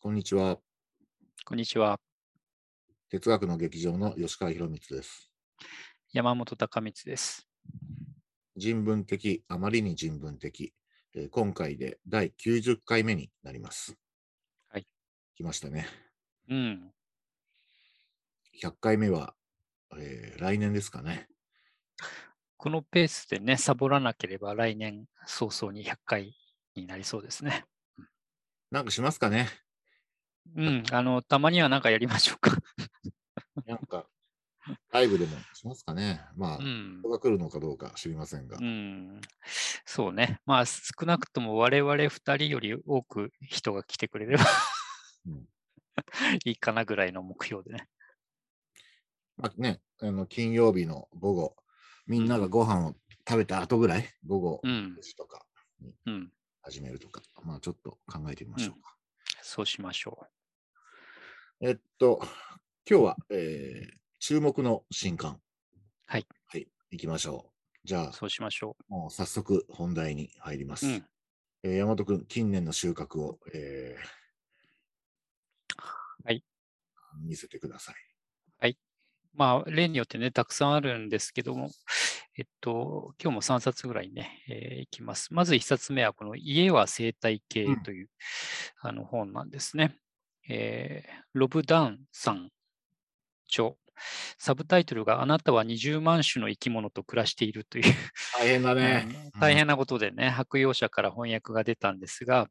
こんにちは。こんにちは。哲学の劇場の吉川博光です。山本隆光です。人文的、あまりに人文的。えー今回で第90回目になります。はい。来ましたね。うん。100回目は、えー来年ですかね。このペースでね、サボらなければ来年早々に100回になりそうですね。なんかしますかね。うん。あの、たまには何かやりましょうか。なんか、ライブでもしますかね。まあ、うん人。が来るのかどうか知りませんが。うん。そうね。まあ、少なくとも我々2人より多く人が来てくれればうん いいかなぐらいの目標でね。まあね、あの金曜日の午後、みんながご飯を食べた後ぐらい、午後うん9。時とかにうん。始めるとか、まあちょっと考えてみましょうか。そうしましょえっと、今日は、えー注目の新刊。はい。はい、行きましょう。じゃう。あ、そうしましょもう早速本題に入ります。う。うん。えー山本君、近年の収穫を、えーはい。見せてください。まあ、例によってね、たくさんあるんですけども、えっと、今日も3冊ぐらいね、えーいきます。まず1冊目は、この家は生態系うんという、あの本なんですね。えーロブ・ダンさん著。サブタイトルがあなたは20万種の生き物と暮らしているという大変だね。あの大変なことでね、白洋社から翻訳が出たんですが、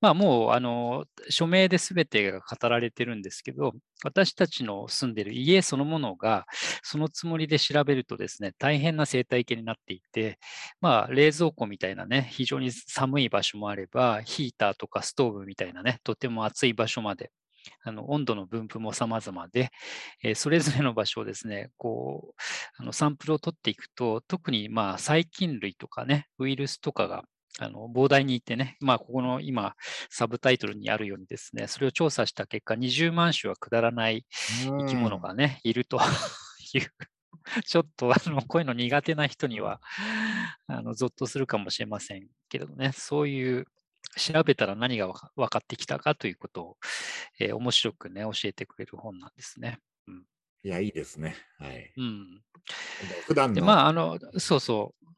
まあもう、あの、署名で全てが語られてるんですけど、私たちの住んでる家そのものが、そのつもりで調べるとですね、大変な生態系になっていて、まあ冷蔵庫みたいなね、非常に寒い場所もあれば、ヒーターとかストーブみたいなね、とても暑い場所まで、あの温度の分布も様々で、えーそれぞれの場所をですね、こう、あのサンプルを取っていくと、特にまあ細菌類とかね、ウイルスとかがあの膨大にいてね、まあここの今、サブタイトルにあるようにですね、それを調査した結果、20万種はくだらない生き物がね、いると いう。ちょっとあのこういうの苦手な人にはあのゾッとするかもしれませんけどね、そういう調べたら何がわか分かってきたかということを、えー面白くね、教えてくれる本なんですね。いや、いいですね。はい。うん。普段まあ、あの、そうそう。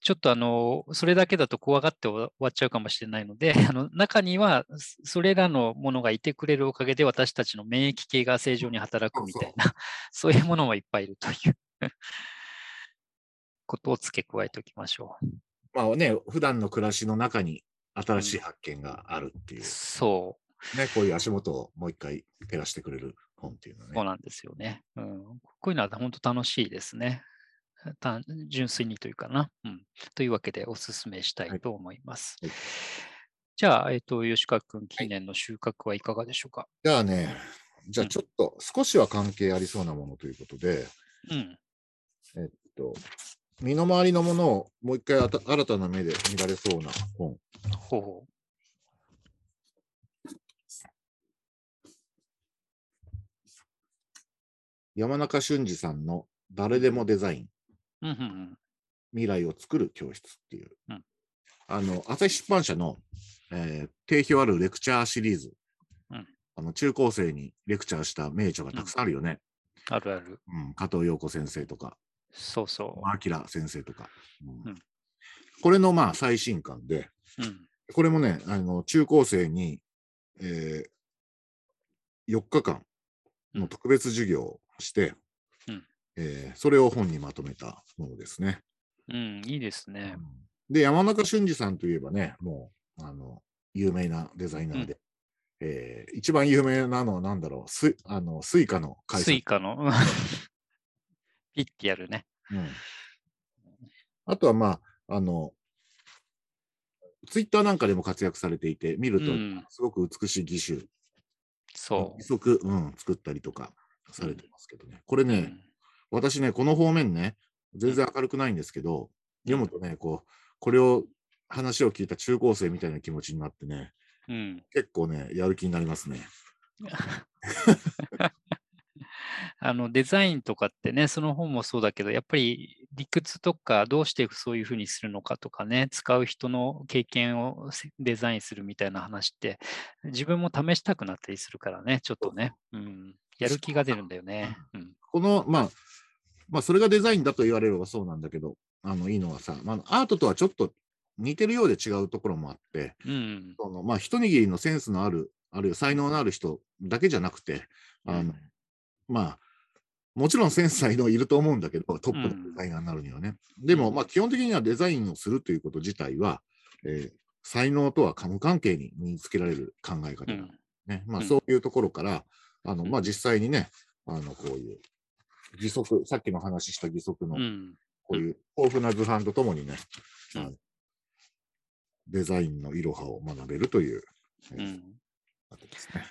ちょっとあの、それだけだと怖がって終わっちゃうかもしれないので、あの中には、そそれらのものがいてくれるおかげで私たちの免疫系が正常に働くみたいな、そう いうものもいっぱいいるという ことを付け加えておきましょまあね、普段の暮らしの中に新しい発見があるっていうう。、そね、こういう足元をもう一回照らしてくれる本っていうのう、はね。そうなんですよね。うん。こういうのは本当楽しいですね。単純粋にというかな。うん。というわけでお勧めしたいと思います。はいじゃあ、えっ、と、吉川君、近年の収穫はいかがでしょうか？じゃあね、じゃあうんちょっと少しは関係ありそうなものということで、うん。えっと、身の回りのものをもう一回あた新たな目で見られそうな本。ほうほ山中俊二さんの誰でもデザイン、う。うんうんうん。未来を作る教室っていう、うんあの、朝日出版社の、えー定評あるレクチャーシリーズ、うんあの中高生にレクチャーした名著がたくさんあるよね。あるある。うん加藤陽子先生とか、そうそ明先生とか。うんうんこれのまあ最新刊で、う。うん。これもね、あの中高生に、えー4日間の特別授業をして、うんえーそれを本にまとめたものですね。うん、いいですね。で、山中俊治さんといえばね、もう、あの、有名なデザイナーで、えー一番有名なのは何だろう、スイあの Suica の会社スイ。カの、ピッてやるね。うんあとは、まあ、あの、ツイッターなんかでも活躍されていて、見るとうん、すごく美しい義手、そ義足、うん、作ったりとかされてますけどね。これう。ね、うん私ね、この方面ね、全然明るくないんですけど、読むとね、こう、これを、話を聞いた中高生みたいな気持ちになってね、うん。結構ね、やる気になりますね。あのデザインとかってね、その本もそうだけど、やっぱり理屈とか、どうしてそういうふうにするのかとかね、使う人の経験をせデザインするみたいな話って、自分も試したくなったりするからね、ちょっとね、うん、やる気が出るんだよね。うん。この、まあ、まあ、それがデザインだと言われればそうなんだけど、あの、いいのはさ、まあ、アートとはちょっと似てるようで違うところもあって、うん。そのまあ、一握りのセンスのある、あるいは才能のある人だけじゃなくて、あの、まあ、もちろんセンス才能いると思うんだけど、トップのデザイナーになるにはね。でも、まあ、基本的にはデザインをするということ自体は、えー才能とは無関係に身につけられる考え方だうん。ね。まあ、うん。そういうところから、あの、うん。まあ、実際にね、あの、こういう、義足、さっきの話した義足のう、ん。こういう豊富な図版とともにね、うん。デザインのいろはを学べるという、えーうん。わけですね。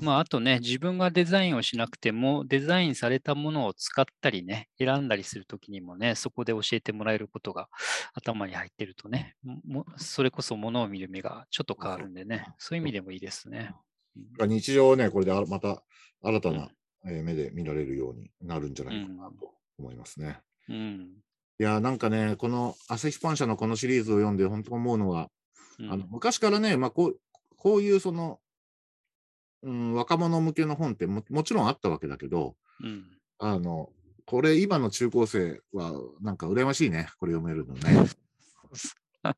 まあ、あとね、自分がデザインをしなくても、デザインされたものを使ったりね、選んだりするときにもね、そこで教えてもらえることが頭に入ってるとね、もそれこそものを見る目がちょっと変わるんでね、そういう意味でもいいですね。日常をね、これであまた新たな、えー目で見られるようになるんじゃないかなと思いますね。うん。いやー、なんかね、この朝日パン社のこのシリーズを読んで、本当思うのは、うんあの昔からね、まあ、こうこういうその、うん、若者向けの本ってももちろんあったわけだけど、うんあの、これ今の中高生はなんか羨ましいね、これ読めるのね。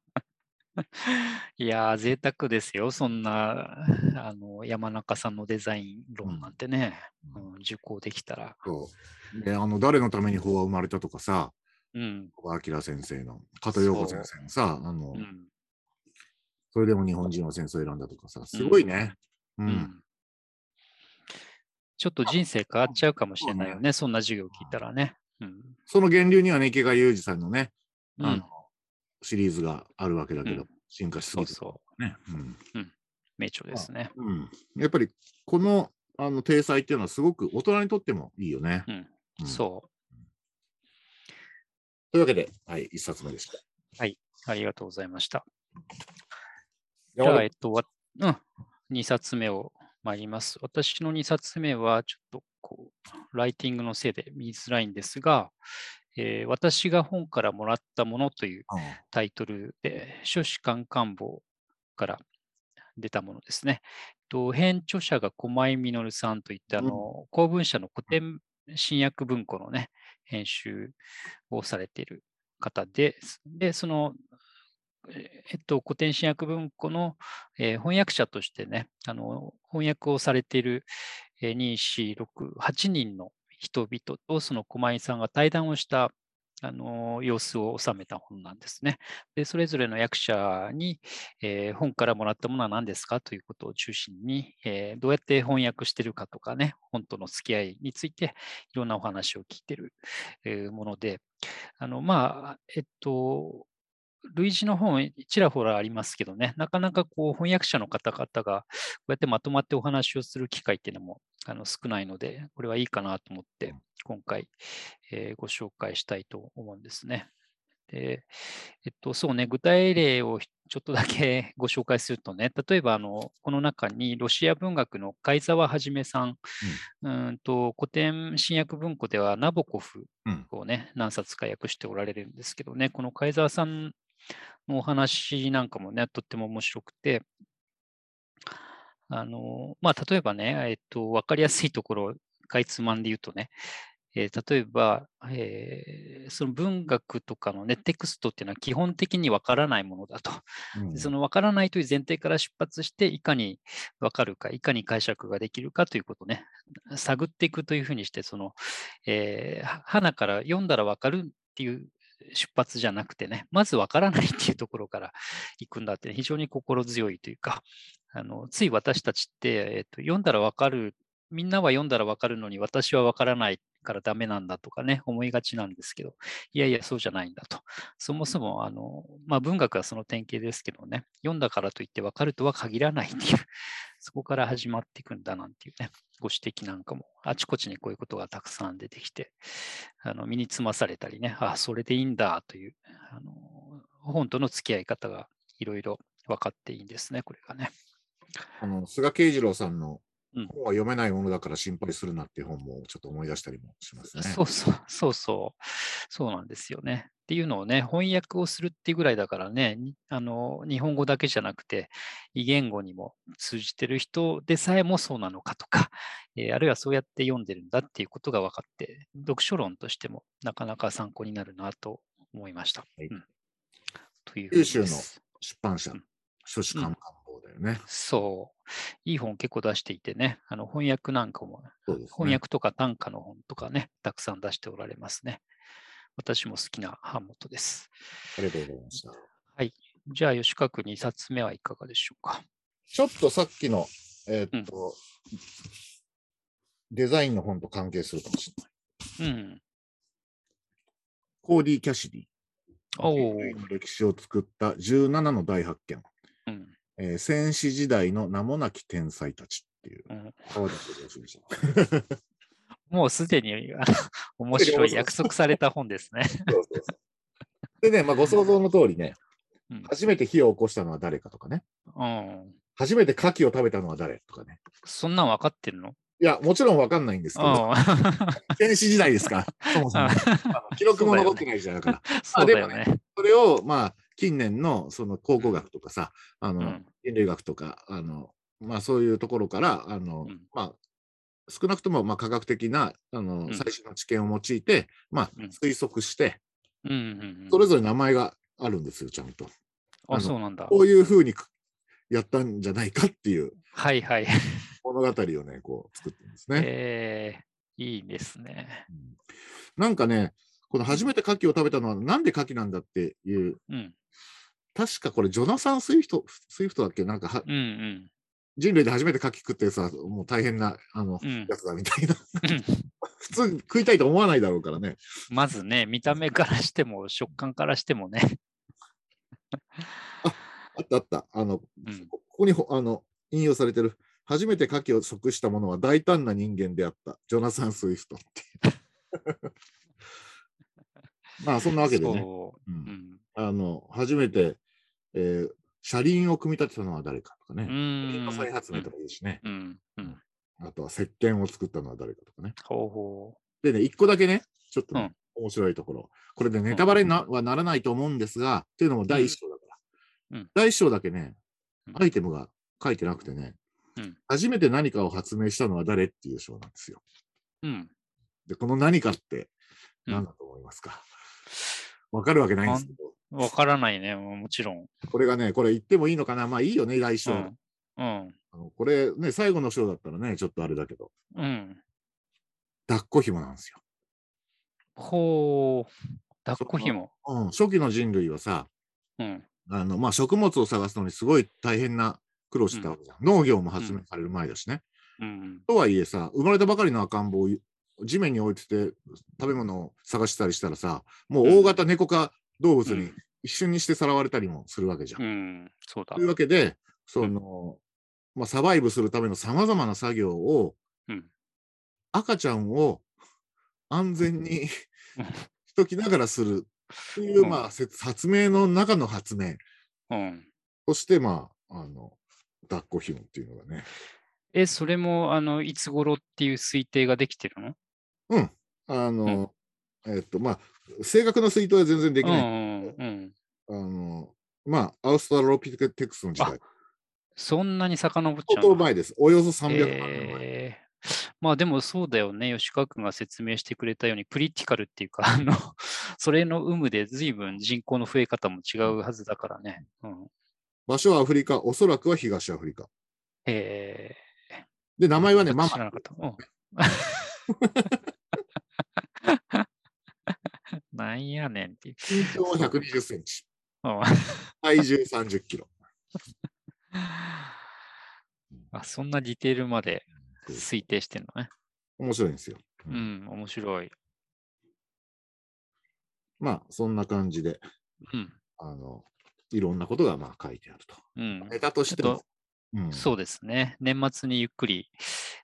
いやー、贅沢ですよ。そんな、あの、山中さんのデザイン論なんてね、うんうん受講できたら。そうであの誰のために法は生まれたとかさ、うん。小川明先生の、加藤陽子先生のさ、あの、うん。それでも日本人は戦争を選んだとかさ、すごいね。う。うんんちょっと人生変わっちゃうかもしれないよね。そんな授業聞いたらね。うん。その源流にはね、池川裕二さんのね、うんあの、シリーズがあるわけだけど、うん進化しすぎてそうそう。ね。うん名著ですね。うん。やっぱり、この、あの、体裁っていうのはすごく大人にとってもいいよね。そう。というわけで、はい、一冊目でした。ありがとうございました。じじゃあ、えっと、わうん、2冊目を参ります。私の2冊目は、ちょっとこう、ライティングのせいで見づらいんですが、えー私が本からもらったものというタイトルで、書士官官房から出たものですね。と編著者が駒井実さんといって、あの公文社の古典新訳文庫のね、編集をされている方で、で、その、えっと、古典新訳文庫の、えー翻訳者としてね、あの翻訳をされている、えー2、4、6、8人の人々とその駒井さんが対談をしたあの様子を収めた本なんですね。で、それぞれの役者に、えー本からもらったものは何ですかということを中心に、えーどうやって翻訳してるかとかね、本との付き合いについていろんなお話を聞いてる、もので、あの、まあ、えっと、類似の本、ちらほらありますけどね、なかなかこう翻訳者の方々がこうやってまとまってお話をする機会っていうのもあの少ないので、これはいいかなと思って、今回、えーご紹介したいと思うんですね。で、えっと、そうね、具体例をちょっとだけ ご紹介するとね、例えば、あの、この中にロシア文学の貝沢はじめさん、うーんと古典新訳文庫ではナボコフうん。をね、何冊か訳しておられるんですけどね、この貝沢さんのお話なんかもね、とっても面白くて、あの、まあ、例えばね、えっと、わかりやすいところをかいつまんで言うとね、えー例えば、えーその文学とかのね、テクストっていうのは基本的にわからないものだと。うんでそのわからないという前提から出発して、いかにわかるか、いかに解釈ができるかということをね、探っていくというふうにして、その、えーは花から読んだらわかるっていう出発じゃなくてね、まずわからないっていうところから行くんだって、非常に心強いというか、あのつい私たちって、えっと、読んだらわかる、みんなは読んだらわかるのに私はわからないからダメなんだとかね、思いがちなんですけど、いやいや、そうじゃないんだと。そもそも、あの、まあ、文学はその典型ですけどね、読んだからといって分かるとは限らないっていう、そこから始まっていくんだなんていうね、ご指摘なんかも、あちこちにこういうことがたくさん出てきて、あの身につまされたりね、あ、それでいいんだという、あの本との付き合い方がいろいろ分かっていいんですね、これがね。あの菅慶次郎さんのうん。本は読めないものだから心配するなっていう本もちょっと思い出したりもしますね。そうそう、そうそう、そうなんですよね。っていうのをね、翻訳をするっていうぐらいだからね、にあの日本語だけじゃなくて、異言語にも通じてる人でさえもそうなのかとか、えーあるいはそうやって読んでるんだっていうことが分かって、読書論としてもなかなか参考になるなと思いました。はい。うん。という九州の出版社うん、書士官官房だよね。そう。いい本結構出していてね、あの翻訳なんかも、ね翻訳とか短歌の本とかね、たくさん出しておられますね。私も好きな版元です。ありがとうございました。じゃあ、吉川君2冊目はいかがでしょうか。ちょっとさっきの、えーっと、デザインの本と関係するかもしれない。うん。コーディ・キャシディ。歴史を作った17の大発見。うん。えー戦士時代の名もなき天才たちっていう。うんもうすでに 面白い約束された本ですね。そうそうそうでね、まあ、ご想像の通りね、うん初めて火を起こしたのは誰かとかね、うん。初めて牡蠣を食べたのは誰とかね。そんなん分かってるの？いや、もちろんわかんないんですけど、あ 戦士時代ですから、そもそも。記録も残ってない時代だから。そうだよね。それを、まあ、近年のその考古学とかさ、あの、うん人類学とか、あの、まあ、そういうところから、あの、うんまあ、少なくとも、まあ、科学的な、あの、ん最新の知見を用いて、まあうん、推測して、うんそれぞれ名前があるんですよ、ちゃんと。あそうなんだ。こういうふうにくやったんじゃないかっていうはいはい。物語をね、こう、作ってるんですね。えー、いいですね。うんなんかね、この初めて牡蠣を食べたのは、なんで牡蠣なんだっていう、うん。確かこれ、ジョナサン・スイフト、スイフトだっけ？なんかは、うんうん。人類で初めて牡蠣食ってさ、もう大変な、あの、うんやつだみたいな。うん 普通食いたいと思わないだろうからね。まずね、見た目からしても、食感からしてもね。あったあった。あの、うんここにほあの引用されてる。初めて牡蠣を食した者は大胆な人間であった。ジョナサン・スイフトって。まあ、そんなわけでね。そうう。んうん。あの、初めて、えー車輪を組み立てたのは誰かとかね。う車の再発明とかいいしね。うん。うん。あとは石鹸を作ったのは誰かとかね。ほうほでね、一個だけね、ちょっとね、うん面白いところ。これでネタバレになはならないと思うんですが、っていうのも第一章だから。うん第一章だけねう、んアイテムが書いてなくてね、うん初めて何かを発明したのは誰っていう章なんですよ。う。うん。で、この何かってうん何だと思いますか？わ、かるわけないんですけど、わからないね、ももちろん。これがね、これ言ってもいいのかなまあいいよね、第一章。うん。うん。あのこれね、最後の章だったらね、ちょっとあれだけど、うん。抱っこ紐なんですよ。ほう。抱っこ紐。うん、初期の人類はさ、うん。あの、まあ、食物を探すのにすごい大変な苦労してたわけじゃん。農業も発明される前だしね。うん。とはいえさ、生まれたばかりの赤ん坊を地面に置いてて食べ物を探したりしたらさ、もう大型猫科動物にうん一瞬にしてさらわれたりもするわけじゃん。うん。そうだとい。うわけで、その、まあ、サバイブするためのさまざまな作業を、うん赤ちゃんを安全にうんしときながらするっていう、うんまあ、説発明の中の発明。うん。そして、まあ、あの、抱っこ紐っていうのがね。え、それも、あの、いつ頃っていう推定ができてるの？うん。あの、えっと、まあ、正確な推定は全然できうんない。うんうん。あの、まあ、アウストラロピテクスの時代。そんなに遡っち相ゃうの当前です。およそ300万年前。えーまあでもそうだよね。吉川君が説明してくれたように、クリティカルっていうか、あの、それの有無で随分人口の増え方も違うはずだからね。うん、場所はアフリカ、おそらくは東アフリカ。えで、名前はね、ー、ママ。知らなかった。うん なんやねんっていう。身長は120センチ。うん体重30キロ。あそんなディテールまで推定してんのね。面白いんですよ。ううんん、面白い。まあ、そんな感じで、うん、あの、いろんなことがまあ書いてあると。うん。ネタとしても。うんそうですね。年末にゆっくり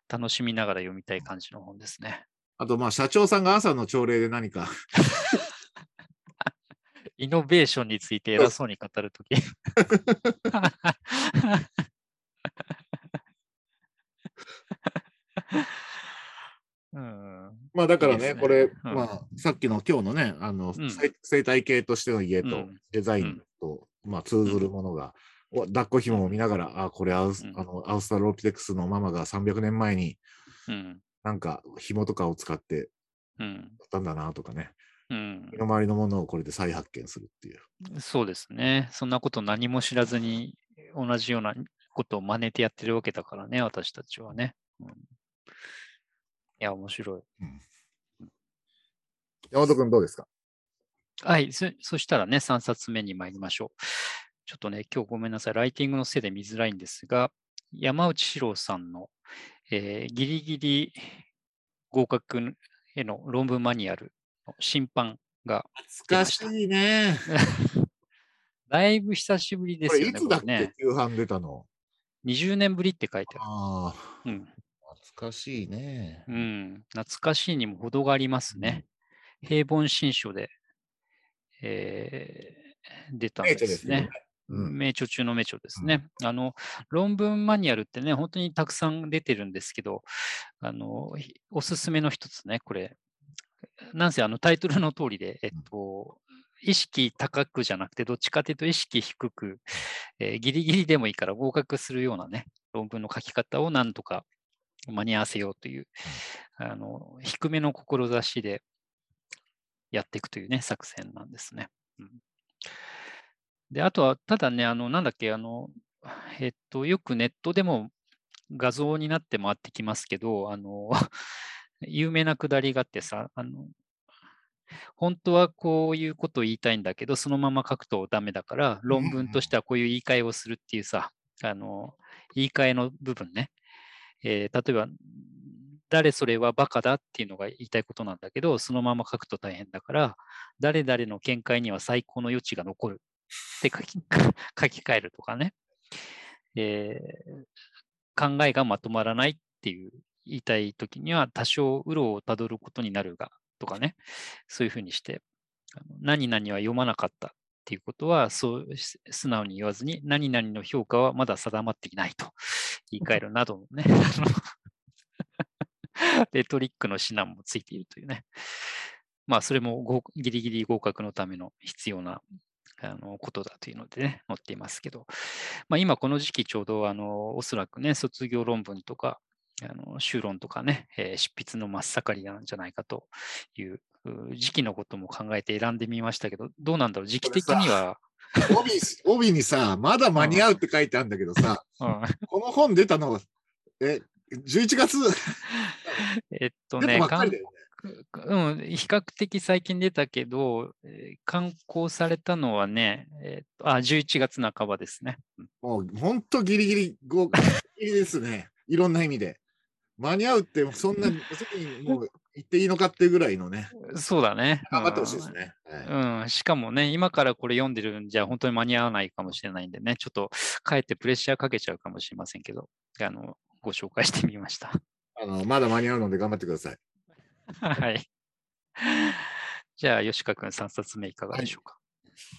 楽しみながら読みたい感じの本ですね。あと、まあ、社長さんが朝の朝礼で何か、イノベーションについて偉そうに語るとき。まあだからね、いいね。これ、うん。まあさっきの今日のね、あの、うん。生生態系としての家とうん。デザインと、まあ通ずるものが、お抱っこ紐を見ながら、あ、これアウス、うん。あのアウストラロピテクスのママが300年前にうん。なんか紐とかを使ってうん。やったんだなとかね、うん身の回りのものをこれで再発見するっていう。そうですね。そんなこと何も知らずに同じようなことを真似てやってるわけだからね、私たちはね。うん、いや、面白い。山本君どうですか？はい、そそしたらね、3冊目に参りましょう。ちょっとね、今日ごめんなさい、ライティングのせいで見づらいんですが、山内史郎さんの、えーギリギリ合格への論文マニュアルの審判が、懐かしいね。だいぶ久しぶりでこすよね。れいつだっこれねけ、旧版出たの？20年ぶりって書いてある。ああ、うん懐かしいね。うん、懐かしいにも程がありますね。平凡新書で、えー出たん名ですすよね。。うん。名著中の名著ですね。あの、論文マニュアルってね、本当にたくさん出てるんですけど、あの、ひおすすめの一つね、これ、なんせあのタイトルの通りで、えっと、意識高くじゃなくて、どっちかというと意識低く、えーギリギリでもいいから合格するようなね、論文の書き方をなんとか間に合わせようという、あの、低めの志でやっていくというね、作戦なんですね。うんで、あとは、ただね、あの、なんだっけ、あの、えっと、よくネットでも画像になって回ってきますけど、あの、有名なくだりがあってさ、あの、本当はこういうことを言いたいんだけど、そのまま書くとダメだから、論文としてはこういう言い換えをするっていうさ、あの、言い換えの部分ね。えー例えば、誰それはバカだっていうのが言いたいことなんだけど、そのまま書くと大変だから、誰々の見解には最高の余地が残るって書き 書き換えるとかね、えー考えがまとまらないっていう言いたいときには多少うろをたどることになるがとかね、そういうふうにして、何々は読まなかったっていうことは、そう素直に言わずに、何々の評価はまだ定まっていないと言い換えるなどのね、レトリックの指南もついているというね。まあ、それもギリギリ合格のための必要なあのことだというのでね、載っていますけど、まあ、今この時期ちょうどあのおそらくね、卒業論文とか、あの修論とかね、えー執筆の真っ盛りなんじゃないかというう時期のことも考えて選んでみましたけど、どうなんだろう、時期的には、帯帯 にさ、まだ間に合うって書いてあるんだけどさ、うん。この本出たのは、え、11月？えっと出ね、ね。うん、比較的最近出たけど、えー刊行されたのはね、えっとあ、11月半ばですね。もう本当ギリギリごギリギリですね。いろん。な意味で。間に合うって、そん。な、席にもう言っていいのかっていうぐらいのね、そうだね。頑張ってほしいですね。うん、しかもね、今からこれ読ん。でるん。じゃ本当に間に合わないかもしれないん。でね、ちょっとかえってプレッシャーかけちゃうかもしれません。けど、あの、ご紹介してみました。あのまだ間に合うので頑張ってください。はい。じゃあ、吉川君3冊目いかがでしょうか？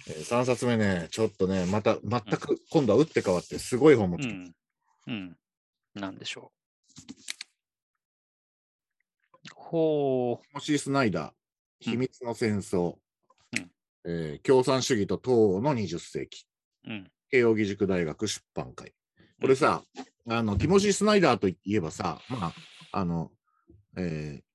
えー、3冊目ね、ちょっとね、また全く今度は打って変わって、すごい本持って。うん。うん。なんでしょう？ほモシー・スナイダー、秘密の戦争、うんえー共産主義と東欧の20世紀、う。うん。慶應義塾大学出版会。これさ、あの、ティモシー・スナイダーといえばさ、まあ、あの、えー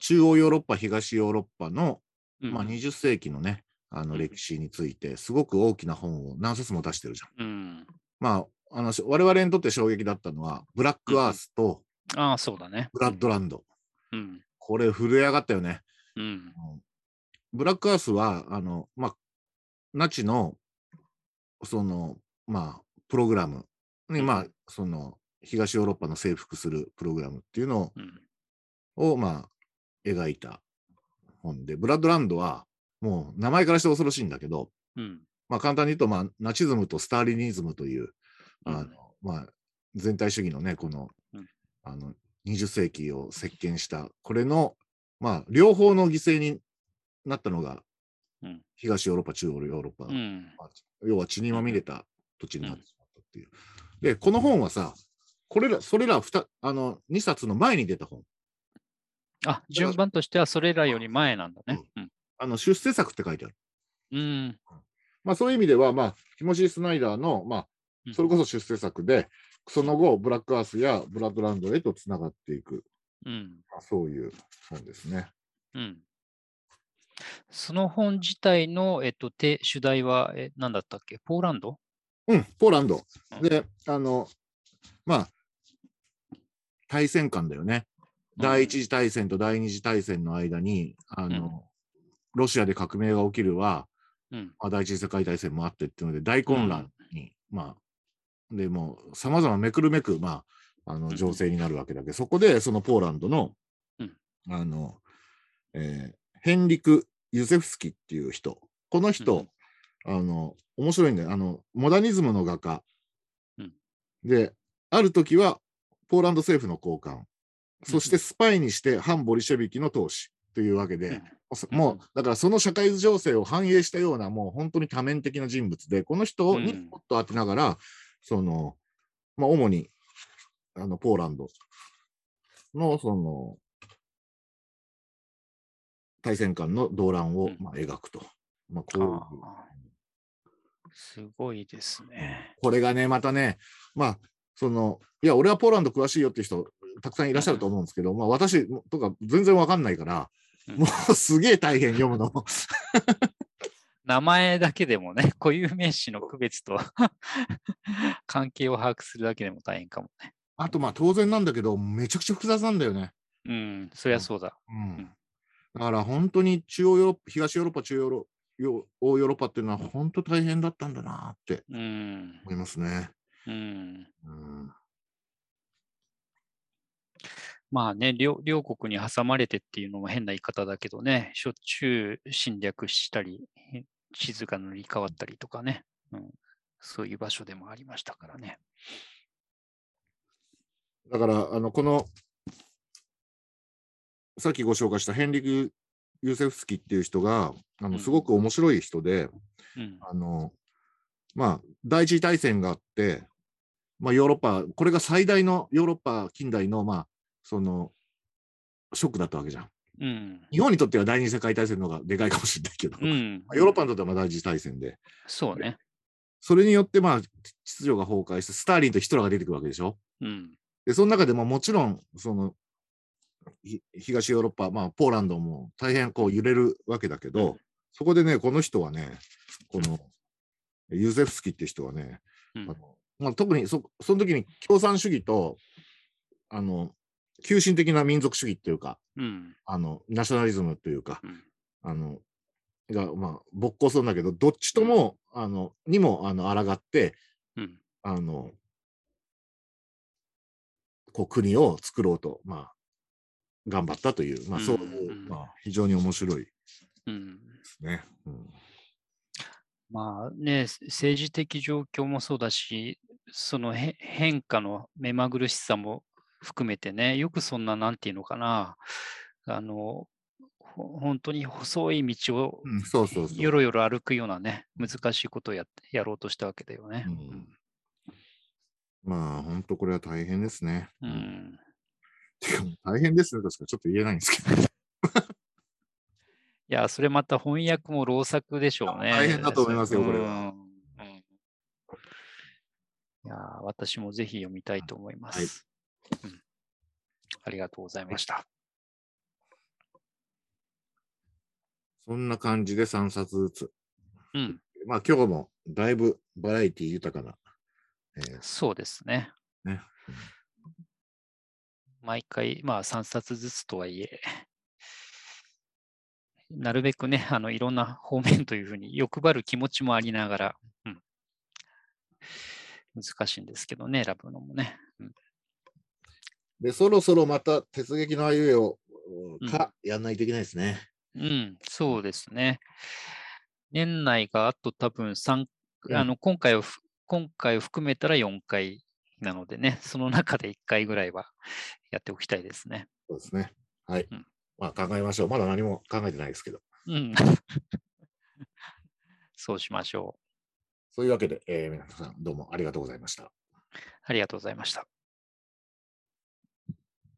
中央ヨーロッパ、東ヨーロッパの、うん、まあ、20世紀のね、あのうん歴史について、すごく大きな本を何冊も出してるじゃん。うん。まあ、あの、し我々にとって衝撃だったのは、ブラックアースとああ、そうだね。ブラッドランド。うん。これ、震え上がったよね。うん。ブラックアースは、あの、まあ、ナチの、その、まあ、プログラムに、うんまあ、その、東ヨーロッパの征服するプログラムっていうのうん。を、まあ、描いた本で、ブラッドランドは、もう名前からして恐ろしいんだけど、うん。まあ、簡単に言うと、まあ、ナチズムとスターリニズムという、あのうんまあ、全体主義のね、この、うんあの、20世紀を席巻した、これの、まあ、両方の犠牲になったのが、うん東ヨーロッパ、中央ヨーロッパ、うん。まあ要は血にまみれた土地になってしまったっていう。で、この本はさ、これら、それら二あの2冊の前に出た本。あ、順番としてはそれらより前なんだね。うん。あの出世作って書いてある。うん。まあ、そういう意味では、まあ、ティモシー・スナイダーの、まあ、うんそれこそ出世作で、その後、ブラックアースやブラッドランドへとつながっていく、うん。まあ、そういう本ですね。うん。その本自体の、えっと、て主題は、え、何だったっけ？ポーランド？うん、ポーランドうん。で、あの、まあ、対戦間だよね。うん。第一次大戦と第二次大戦の間に、あの、ロシアで革命が起きるは、うん。まあ、第一次世界大戦もあってっていうので、大混乱に、まあ、でもう、さまざまめくるめく、まあ、あのうん。情勢になるわけだけど、そこで、そのポーランドの、うん。あの、えーヘンリク・ユゼフスキっていう人、この人、あの、面白いんだよ。あの、モダニズムの画家。うん。で、ある時は、ポーランド政府の高官、そしてスパイにして反ボリシェビキの闘士というわけで、うん。もう、だからその社会情勢を反映したような、もう本当に多面的な人物で、この人にうん。スポット当てながら、その、まあ、主に、あの、ポーランドの、その、対戦間の動乱を、うん。まあ、描くと。まあ、こうすごいですね。これがね、またね、まあ、その、いや、俺はポーランド詳しいよっていう人、たくさんいらっしゃると思うんですけど、まあ、私とか全然わかんないから、うんもうすげえ大変読むの。名前だけでもね、固有名詞の区別と 関係を把握するだけでも大変かもね。あと、まあ、当然なんだけど、めちゃくちゃ複雑なんだよね。うん、そりゃそうだ。うんうんだから本当に中央ヨーロッパ、東ヨーロッパ、中央ヨーロヨ欧ヨーロッパっていうのは本当大変だったんだなってうん、思いますね。うん。うん、まあね両、両国に挟まれてっていうのも変な言い方だけどね、しょっちゅう侵略したり、え地図が塗り替わったりとかね、うん、そういう場所でもありましたからね。だから、あの、この、さっきご紹介したヘンリク・ユーセフスキっていう人が、あうんのすごく面白い人で、うん、あの、まあ、第一次大戦があって、まあ、ヨーロッパ、これが最大のヨーロッパ近代の、まあ、その、ショックだったわけじゃん。うん、日本にとっては第二次世界大戦の方がでかいかもしれないけど、うん。ヨーロッパにとってはまあ第一次大戦で、そうね。それによって、まあ、秩序が崩壊して、スターリンとヒトラーが出てくるわけでしょ。うん、で、その中でももちろん、その、ひ東ヨーロッパ、まあ、ポーランドも大変こう揺れるわけだけど、そこでね、この人はね、この、ユーゼフスキって人はね、うんあのまあ、特にそその時に共産主義と、あの、急進的な民族主義っていうか、うん、あの、ナショナリズムというか、うん。あの、が、まあ、勃興するんだけど、どっちとも、あの、にも、あの、抗って、うん、あの、こう、国を作ろうと、まあ、頑張ったという、まあ、そういう、うんまあ、非常に面白いでうん。すね。うん。まあね、政治的状況もそうだし、そのへ変化の目まぐるしさも含めてね、よくそんな、なんていうのかな、あの、ほ本当に細い道を。よろよろ歩くようなね、難しいことをややろうとしたわけだよね。うんまあ、本当これは大変ですね。う。ん。てか、大変ですねとしかちょっと言えないんですけど。いや、それまた翻訳も老作でしょうね。大変だと思いますよこれはうんうんいや、私もぜひ読みたいと思います。うんありがとうございました。そんな感じで3冊ずつ。うん、まあ、今日もだいぶバラエティ豊かな、えーそうですね。ね。毎回、まあ3冊ずつとはいえ、なるべくね、あのいろんな方面というふうに欲張る気持ちもありながら、うん、難しいんですけどね、選ぶのもね。うんで、そろそろまた鉄撃のあいうえをうんか、やんないといけないですね。うん、そうですね。年内があと多分3、うんあの今回をふ、今回を含めたら4回なのでね、その中で1回ぐらいはやっておきたいですね。そうですね。はい。うんまあ、考えましょう。まだ何も考えてないですけど。うん。そうしましょう。そういうわけで、えー皆さんどうもありがとうございました。ありがとうございました。